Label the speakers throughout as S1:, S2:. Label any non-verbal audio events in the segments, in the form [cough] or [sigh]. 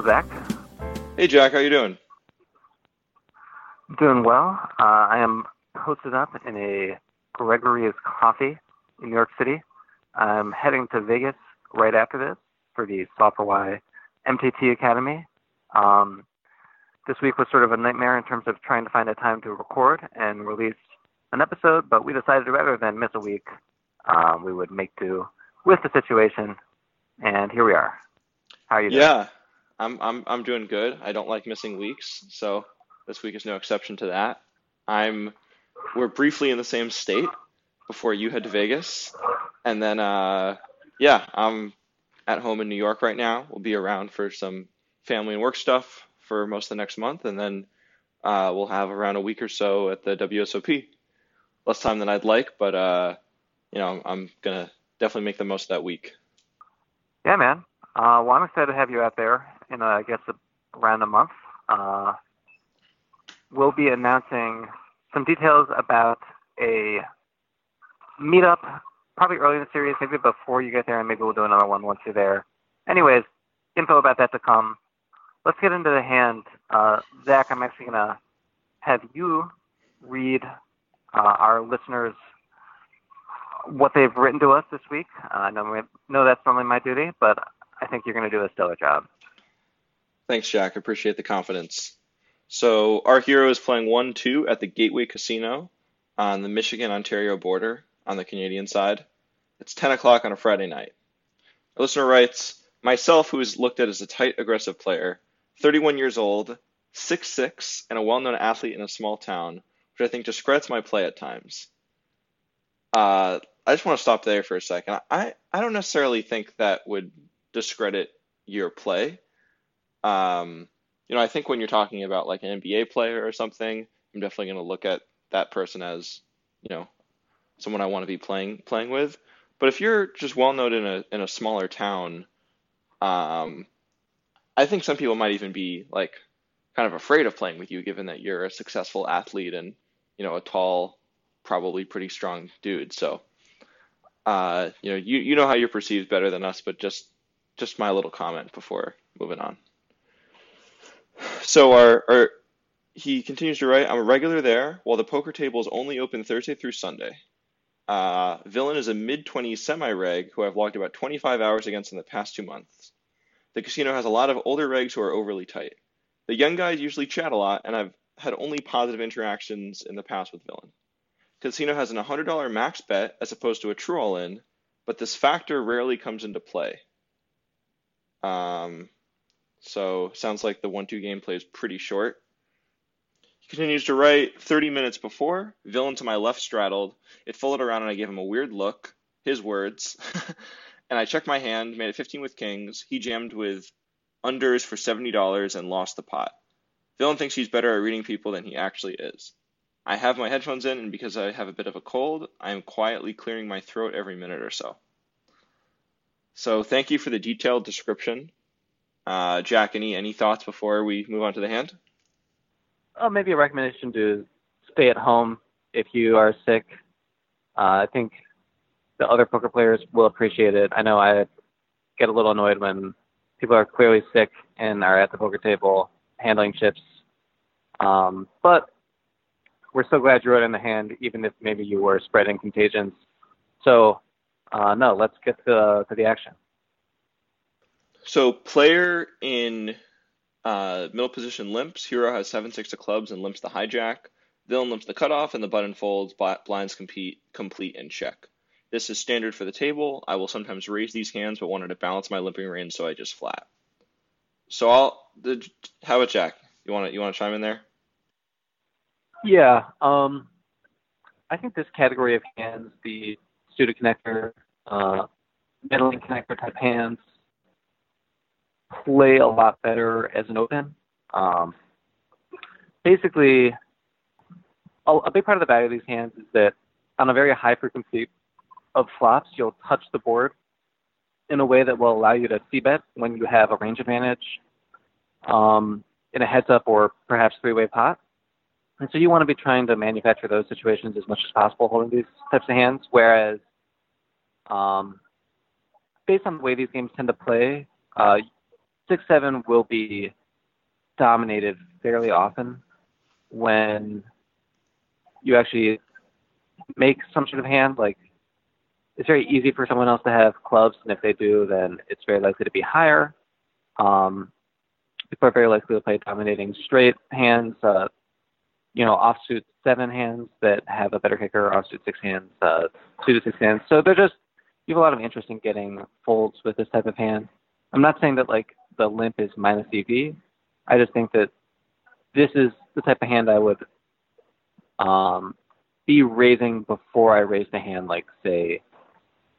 S1: Hello, Zach.
S2: Hey, Jack. How you doing?
S1: Doing well. Uh, I am posted up in a Gregory's Coffee in New York City. I'm heading to Vegas right after this for the Solve For Why MTT Academy. Um, this week was sort of a nightmare in terms of trying to find a time to record and release an episode, but we decided rather than miss a week, um, we would make do with the situation, and here we are. How are you doing?
S2: Yeah, I'm I'm I'm doing good. I don't like missing weeks, so this week is no exception to that. I'm we're briefly in the same state before you head to Vegas, and then uh, yeah, I'm at home in New York right now. We'll be around for some family and work stuff for most of the next month, and then uh, we'll have around a week or so at the WSOP. Less time than I'd like, but uh, you know, I'm gonna definitely make the most of that week.
S1: Yeah, man. Uh, well, I'm excited to have you out there in, uh, I guess, around a month. Uh, we'll be announcing some details about a meetup, probably early in the series, maybe before you get there, and maybe we'll do another one once you're there. Anyways, info about that to come. Let's get into the hand. Uh, Zach, I'm actually going to have you read uh, our listeners what they've written to us this week. Uh, I know, know that's normally my duty, but I think you're going to do a stellar job.
S2: Thanks, Jack. I appreciate the confidence. So our hero is playing 1-2 at the Gateway Casino on the Michigan-Ontario border on the Canadian side. It's 10 o'clock on a Friday night. Our listener writes, myself, who is looked at as a tight, aggressive player, 31 years old, 6'6", and a well-known athlete in a small town, which I think discredits my play at times. Uh, I just want to stop there for a second. I, I don't necessarily think that would discredit your play. Um, you know, I think when you're talking about like an NBA player or something, I'm definitely going to look at that person as, you know, someone I want to be playing playing with. But if you're just well known in a in a smaller town, um, I think some people might even be like kind of afraid of playing with you, given that you're a successful athlete and you know a tall, probably pretty strong dude. So, uh, you know, you you know how you're perceived better than us, but just just my little comment before moving on. So our, our he continues to write, I'm a regular there, while the poker table is only open Thursday through Sunday. Uh, Villain is a mid 20s semi reg who I've logged about 25 hours against in the past two months. The casino has a lot of older regs who are overly tight. The young guys usually chat a lot, and I've had only positive interactions in the past with Villain. Casino has an $100 max bet as opposed to a true all in, but this factor rarely comes into play. Um, so sounds like the one-two gameplay is pretty short. He continues to write 30 minutes before, villain to my left straddled. It folded around and I gave him a weird look. His words. [laughs] and I checked my hand, made it 15 with kings. He jammed with unders for $70 and lost the pot. Villain thinks he's better at reading people than he actually is. I have my headphones in, and because I have a bit of a cold, I am quietly clearing my throat every minute or so. So thank you for the detailed description. Uh, Jack, any any thoughts before we move on to the hand?
S1: Oh, maybe a recommendation to stay at home if you are sick. Uh, I think the other poker players will appreciate it. I know I get a little annoyed when people are clearly sick and are at the poker table handling chips. Um, but we're so glad you wrote in the hand, even if maybe you were spreading contagions. So, uh, no, let's get to, to the action.
S2: So player in uh, middle position limps. Hero has seven six of clubs and limps the hijack. Villain limps the cutoff and the button folds. Blinds compete complete and check. This is standard for the table. I will sometimes raise these hands, but wanted to balance my limping range, so I just flat. So I'll. The, how about Jack? You want to you want to chime in there?
S1: Yeah. Um, I think this category of hands, the pseudo connector, uh, middling connector type hands, play a lot better as an open. Um, basically, a, a, big part of the value of these hands is that on a very high frequency of flops, you'll touch the board in a way that will allow you to c-bet when you have a range advantage um, in a heads up or perhaps three way pot. And so you want to be trying to manufacture those situations as much as possible holding these types of hands. Whereas, um, based on the way these games tend to play, uh, six seven will be dominated fairly often when you actually make some sort of hand. Like it's very easy for someone else to have clubs, and if they do, then it's very likely to be higher. Um, people are very likely to play dominating straight hands, uh, you know, offsuit seven hands that have a better kicker, offsuit six hands, uh, two to six hands. So they're just you have a lot of interest in getting folds with this type of hand. I'm not saying that like the limp is minus EV. I just think that this is the type of hand I would um, be raising before I raise the hand, like say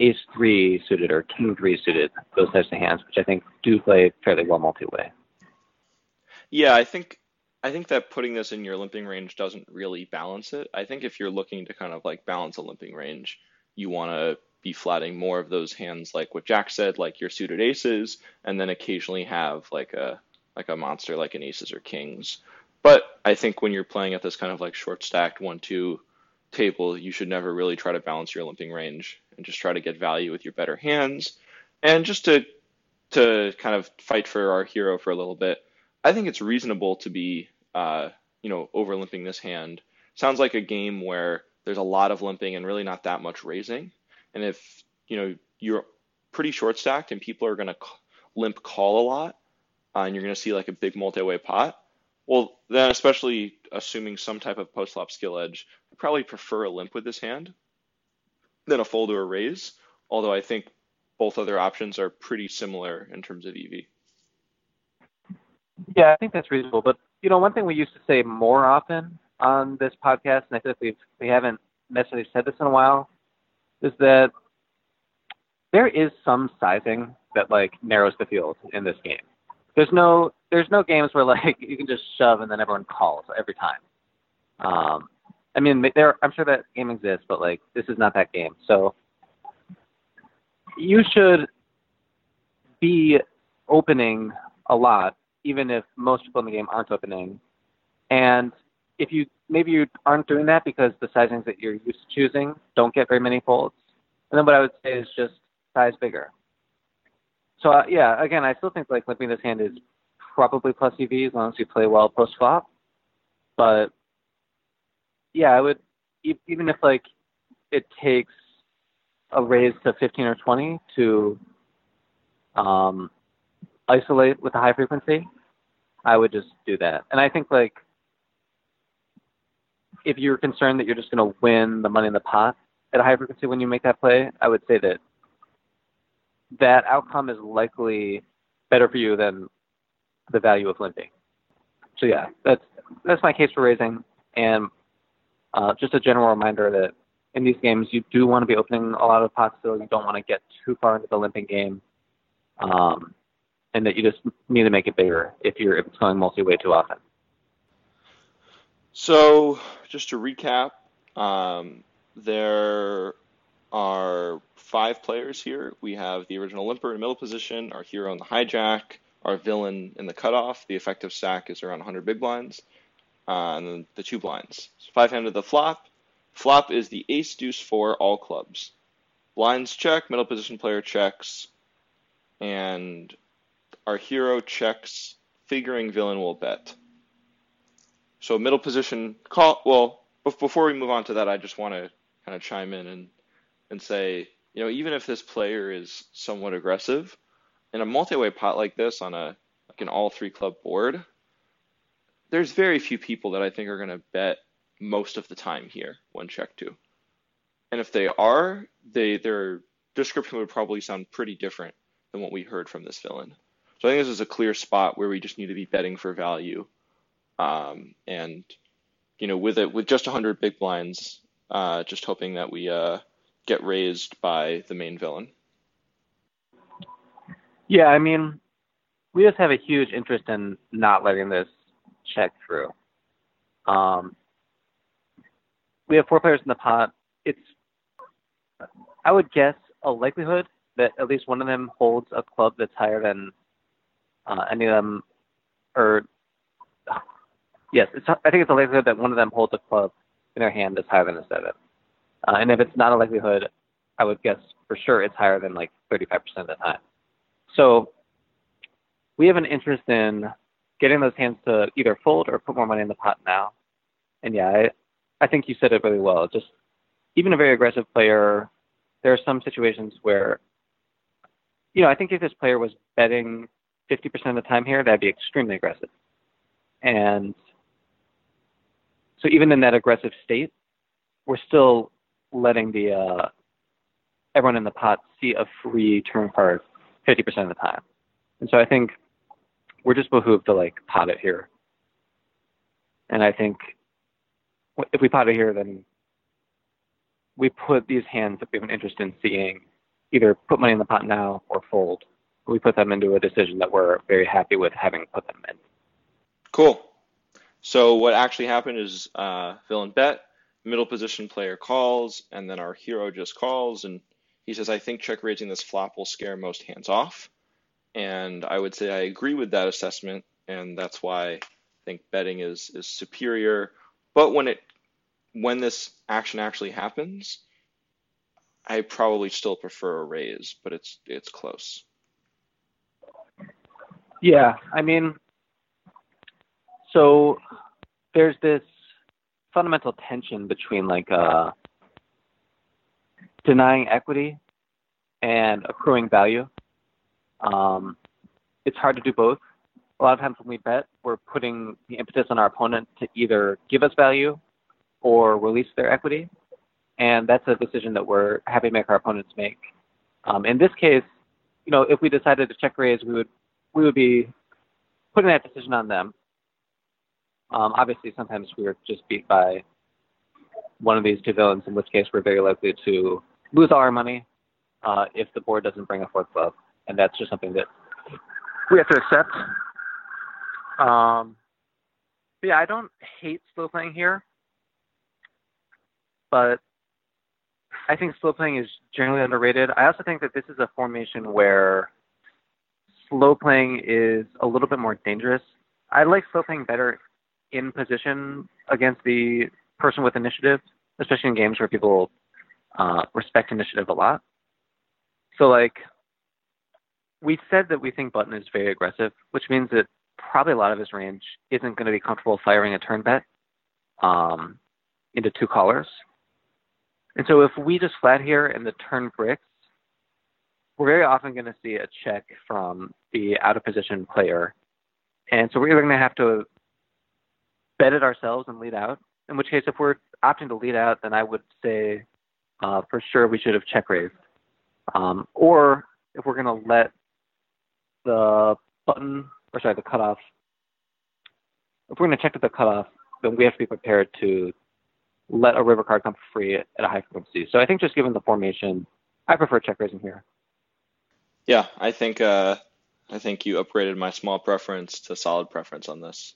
S1: ace three suited or king three suited, those types of hands, which I think do play fairly well multi-way.
S2: Yeah, I think I think that putting this in your limping range doesn't really balance it. I think if you're looking to kind of like balance a limping range, you want to be flatting more of those hands like what Jack said, like your suited aces, and then occasionally have like a like a monster like an aces or kings. But I think when you're playing at this kind of like short stacked one two table, you should never really try to balance your limping range and just try to get value with your better hands. And just to to kind of fight for our hero for a little bit, I think it's reasonable to be uh, you know over limping this hand. Sounds like a game where there's a lot of limping and really not that much raising. And if you know you're pretty short stacked and people are going to limp call a lot, uh, and you're going to see like a big multi-way pot, well then especially assuming some type of post flop skill edge, I probably prefer a limp with this hand than a fold or a raise. Although I think both other options are pretty similar in terms of EV.
S1: Yeah, I think that's reasonable. But you know, one thing we used to say more often on this podcast, and I think we've we haven't necessarily said this in a while, is that there is some sizing that like narrows the field in this game. There's no there's no games where [laughs] like you can just shove and then everyone calls every time. Um, I mean, there I'm sure that game exists, but like this is not that game. So you should be opening a lot, even if most people in the game aren't opening. And if you maybe you aren't doing that because the sizings that you're used to choosing don't get very many folds. And then what I would say is just size bigger. So uh, yeah, again, I still think like limping this hand is probably plus EV as long as you play well post flop. But yeah, I would even if like it takes a raise to 15 or 20 to um, isolate with a high frequency, I would just do that. And I think like if you're concerned that you're just going to win the money in the pot at a high frequency when you make that play, I would say that that outcome is likely better for you than the value of limping. So yeah, that's that's my case for raising. And uh, just a general reminder that in these games you do want to be opening a lot of pots still. You don't want to get too far into the limping game, um, and that you just need to make it bigger if you're if it's going multi way too often.
S2: So just to recap, um, there are five players here. We have the original limper in middle position, our hero in the hijack, our villain in the cutoff. The effective stack is around 100 big blinds, uh, and then the two blinds. So five handed the flop. Flop is the ace deuce four all clubs. Blinds check, middle position player checks, and our hero checks, figuring villain will bet. So middle position call. Well, before we move on to that, I just want to kind of chime in and and say, you know, even if this player is somewhat aggressive, in a multi-way pot like this on a like an all three club board, there's very few people that I think are going to bet most of the time here when check two. And if they are, they their description would probably sound pretty different than what we heard from this villain. So I think this is a clear spot where we just need to be betting for value um, and you know, with it with just 100 big blinds, uh, just hoping that we uh, get raised by the main villain.
S1: Yeah, I mean, we just have a huge interest in not letting this check through. Um, we have four players in the pot. It's, I would guess, a likelihood that at least one of them holds a club that's higher than uh, any of them, or Yes, I think it's a likelihood that one of them holds a club in their hand that's higher than a seven. Uh, and if it's not a likelihood, I would guess for sure it's higher than like 35% of the time. So we have an interest in getting those hands to either fold or put more money in the pot now. And yeah, I, I think you said it really well. Just even a very aggressive player, there are some situations where, you know, I think if this player was betting 50% of the time here, that'd be extremely aggressive. And so even in that aggressive state, we're still letting the uh, everyone in the pot see a free turn card 50% of the time. And so I think we're just behooved to like pot it here. And I think if we pot it here, then we put these hands that we have an interest in seeing either put money in the pot now or fold. We put them into a decision that we're very happy with having put them in.
S2: Cool. So what actually happened is uh, villain bet, middle position player calls, and then our hero just calls, and he says, "I think check raising this flop will scare most hands off." And I would say I agree with that assessment, and that's why I think betting is is superior. But when it when this action actually happens, I probably still prefer a raise, but it's it's close.
S1: Yeah, I mean, so there's this fundamental tension between like uh, denying equity and accruing value. Um, it's hard to do both. A lot of times when we bet, we're putting the impetus on our opponent to either give us value or release their equity. And that's a decision that we're happy to make our opponents make. Um, in this case, you know, if we decided to check raise, we would we would be putting that decision on them. Um, obviously, sometimes we are just beat by one of these two villains, in which case we're very likely to lose all our money uh, if the board doesn't bring a fourth club, and that's just something that we have to accept. Um, yeah, I don't hate slow playing here, but I think slow playing is generally underrated. I also think that this is a formation where slow playing is a little bit more dangerous. I like slow playing better in position against the person with initiative, especially in games where people uh, respect initiative a lot. So like we said that we think Button is very aggressive, which means that probably a lot of his range isn't going to be comfortable firing a turn bet um, into two callers. And so if we just flat here and the turn bricks, we're very often going to see a check from the out of position player. And so we're either going to have to bet it ourselves and lead out, in which case if we're opting to lead out, then I would say uh, for sure we should have check raised. Um, or if we're going to let the button, or sorry, the cutoff, if we're going to check to the cutoff, then we have to be prepared to let a river card come for free at a high frequency. So I think just given the formation, I prefer check raising here.
S2: Yeah, I think uh, I think you upgraded my small preference to solid preference on this.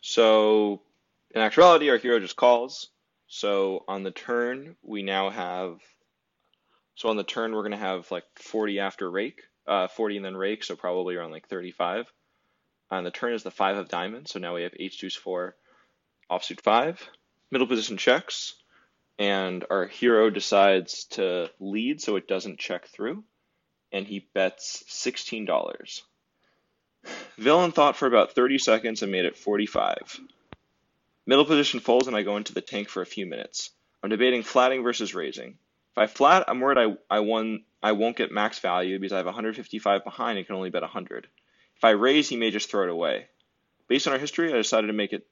S2: So in actuality, our hero just calls. So on the turn, we now have, so on the turn, we're going to have like 40 after rake, uh, 40 and then rake, so probably around like 35. On the turn is the five of diamonds, so now we have h deuce four, offsuit five. Middle position checks, and our hero decides to lead so it doesn't check through, and he bets $16. Villain thought for about 30 seconds and made it 45. Middle position folds and I go into the tank for a few minutes. I'm debating flatting versus raising. If I flat, I'm worried I, I, won, I won't get max value because I have 155 behind and can only bet 100. If I raise, he may just throw it away. Based on our history, I decided to make it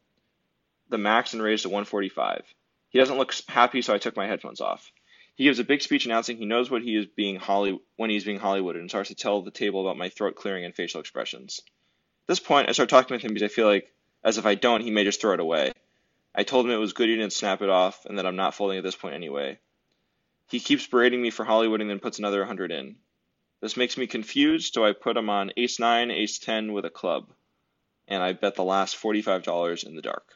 S2: the max and raise to 145. He doesn't look happy, so I took my headphones off. He gives a big speech announcing he knows what he is being Holly when he's being Hollywooded and starts to tell the table about my throat clearing and facial expressions. At this point, I start talking with him because I feel like, as if I don't, he may just throw it away. I told him it was good he didn't snap it off and that I'm not folding at this point anyway. He keeps berating me for Hollywood and then puts another 100 in. This makes me confused, so I put him on ace 9, ace 10 with a club, and I bet the last $45 in the dark.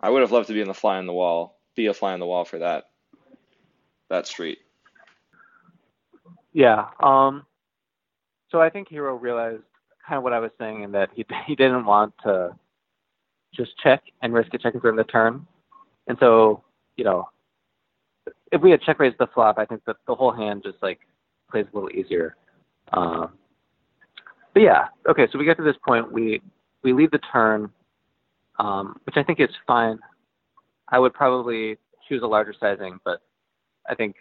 S2: I would have loved to be in the fly on the wall, be a fly on the wall for that that street.
S1: Yeah. Um so I think Hero realized kind of what I was saying in that he [laughs] he didn't want to just check and risk a check during the turn. And so, you know, if we had check raised the flop, I think that the whole hand just like plays a little easier. Um, but yeah, okay. So we get to this point. We we lead the turn, um, which I think is fine. I would probably choose a larger sizing, but I think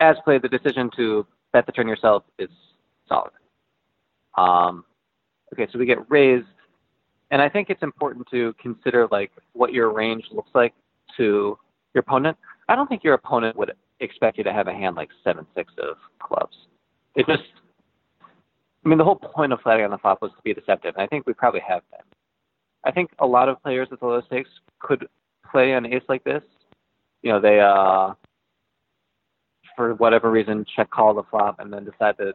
S1: as played, the decision to bet the turn yourself is solid. Um, okay, so we get raised, and I think it's important to consider like what your range looks like to your opponent. I don't think your opponent would expect you to have a hand like seven six of clubs. It just, I mean, the whole point of flatting on the flop was to be deceptive, and I think we probably have been. I think a lot of players at the low stakes could play an ace like this. You know, they uh, for whatever reason check call the flop and then decide that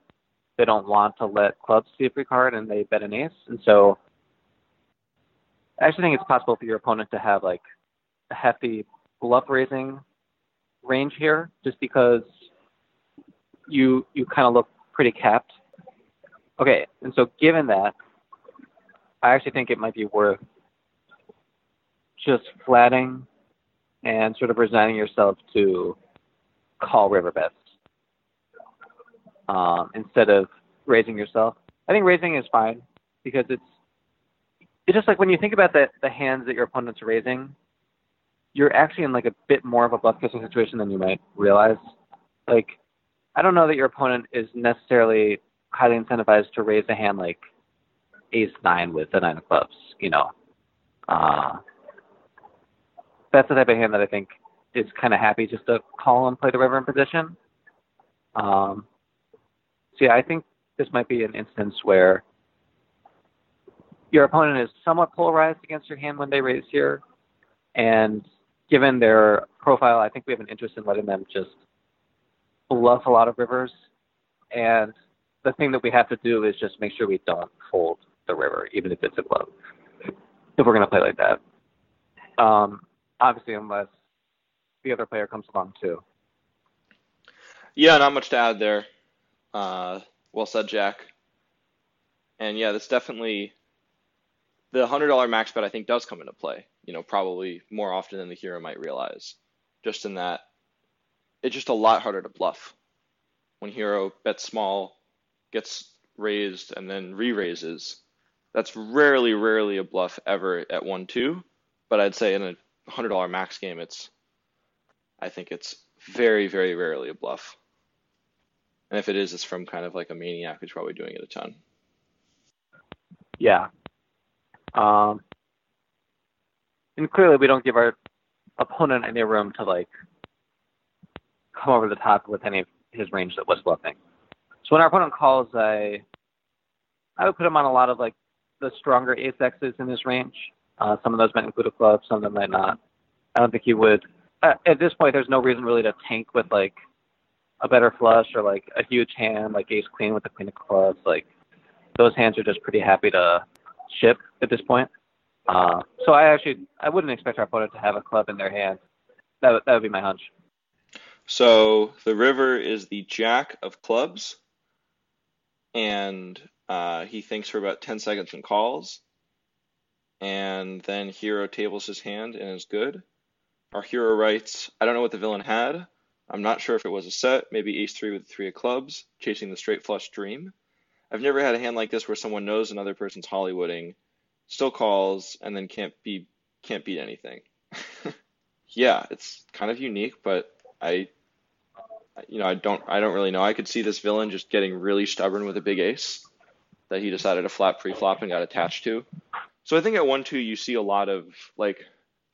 S1: they don't want to let clubs see a free card and they bet an ace. And so I actually think it's possible for your opponent to have like a hefty bluff raising range here just because you you kind of look pretty capped. Okay, and so given that, I actually think it might be worth just flatting and sort of resigning yourself to call river um, instead of raising yourself. I think raising is fine because it's it's just like when you think about the the hands that your opponent's raising, you're actually in like a bit more of a bluff catching situation than you might realize. Like, I don't know that your opponent is necessarily highly incentivized to raise a hand like ace nine with the nine of clubs. You know, uh, that's the type of hand that I think is kind of happy just to call and play the river in position. Um, so yeah, I think this might be an instance where your opponent is somewhat polarized against your hand when they raise here, and given their profile, I think we have an interest in letting them just bluff a lot of rivers. And the thing that we have to do is just make sure we don't fold the river, even if it's a bluff, if we're going to play like that. Um, obviously, unless the other player comes along too.
S2: Yeah, not much to add there. Uh, well said, Jack. And yeah, this definitely the hundred dollar max bet. I think does come into play. You know, probably more often than the hero might realize. Just in that, it's just a lot harder to bluff when hero bets small, gets raised, and then re-raises. That's rarely, rarely a bluff ever at one two. But I'd say in a hundred dollar max game, it's I think it's very, very rarely a bluff. And if it is, it's from kind of like a maniac who's probably doing it a ton.
S1: Yeah. Um, and clearly, we don't give our opponent any room to like come over the top with any of his range that was bluffing. So when our opponent calls, I I would put him on a lot of like the stronger ace X's in his range. Uh, some of those might include a club, some of them might not. I don't think he would. Uh, at this point, there's no reason really to tank with like a better flush or like a huge hand like ace queen with the queen of clubs. Like those hands are just pretty happy to ship at this point. Uh, so I actually I wouldn't expect our opponent to have a club in their hand. That would, that would be my hunch.
S2: So the river is the jack of clubs, and uh, he thinks for about 10 seconds and calls, and then hero tables his hand and is good. Our hero writes, I don't know what the villain had. I'm not sure if it was a set, maybe ace three with three of clubs, chasing the straight flush dream. I've never had a hand like this where someone knows another person's Hollywooding, still calls, and then can't be can't beat anything. [laughs] yeah, it's kind of unique, but I you know, I don't I don't really know. I could see this villain just getting really stubborn with a big ace that he decided to flat pre-flop and got attached to. So I think at one two you see a lot of like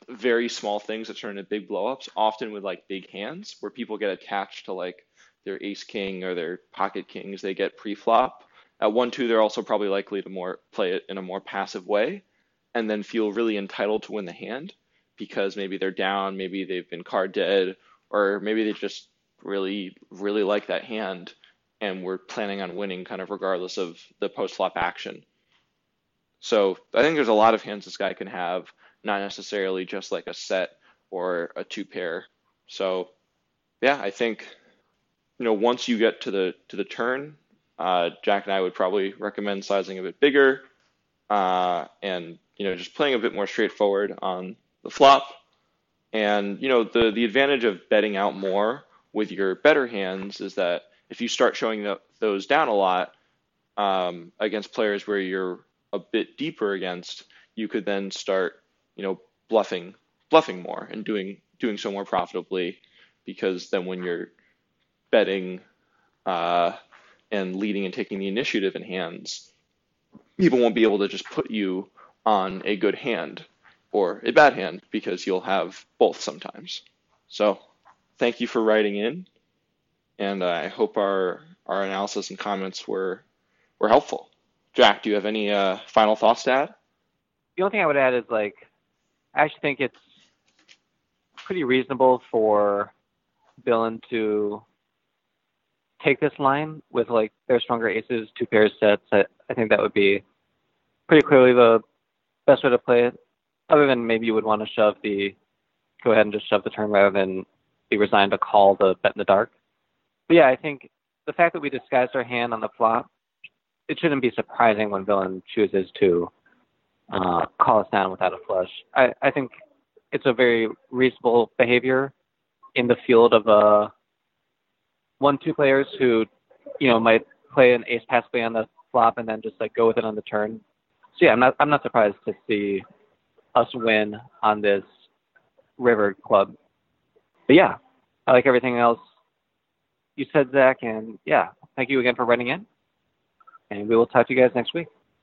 S2: very small things that turn into big blowups, often with like big hands where people get attached to like their ace king or their pocket kings they get pre-flop. At one two, they're also probably likely to more play it in a more passive way, and then feel really entitled to win the hand because maybe they're down, maybe they've been card dead, or maybe they just really really like that hand and we're planning on winning kind of regardless of the post flop action. So I think there's a lot of hands this guy can have not necessarily just like a set or a two pair. So yeah, I think you know once you get to the to the turn, uh, Jack and I would probably recommend sizing a bit bigger uh, and you know just playing a bit more straightforward on the flop. And you know the the advantage of betting out more with your better hands is that if you start showing the, those down a lot, um, against players where you're a bit deeper against, you could then start, you know, bluffing, bluffing more and doing doing so more profitably, because then when you're betting uh, and leading and taking the initiative in hands, people won't be able to just put you on a good hand or a bad hand because you'll have both sometimes. So, thank you for writing in, and I hope our our analysis and comments were were helpful. Jack, do you have any uh, final thoughts to add?
S1: The only thing I would add is like, I actually think it's pretty reasonable for Villain to take this line with like their stronger aces, two pairs sets. I, I think that would be pretty clearly the best way to play it. Other than maybe you would want to shove the, go ahead and just shove the turn rather than be resigned to call the bet in the dark. But yeah, I think the fact that we disguised our hand on the flop it shouldn't be surprising when villain chooses to uh, call us down without a flush. I, I think it's a very reasonable behavior in the field of uh, one two players who you know might play an ace passively on the flop and then just like go with it on the turn. So yeah, I'm not I'm not surprised to see us win on this river club. But yeah, I like everything else you said, Zach, and yeah, thank you again for running in and we will talk to you guys next week.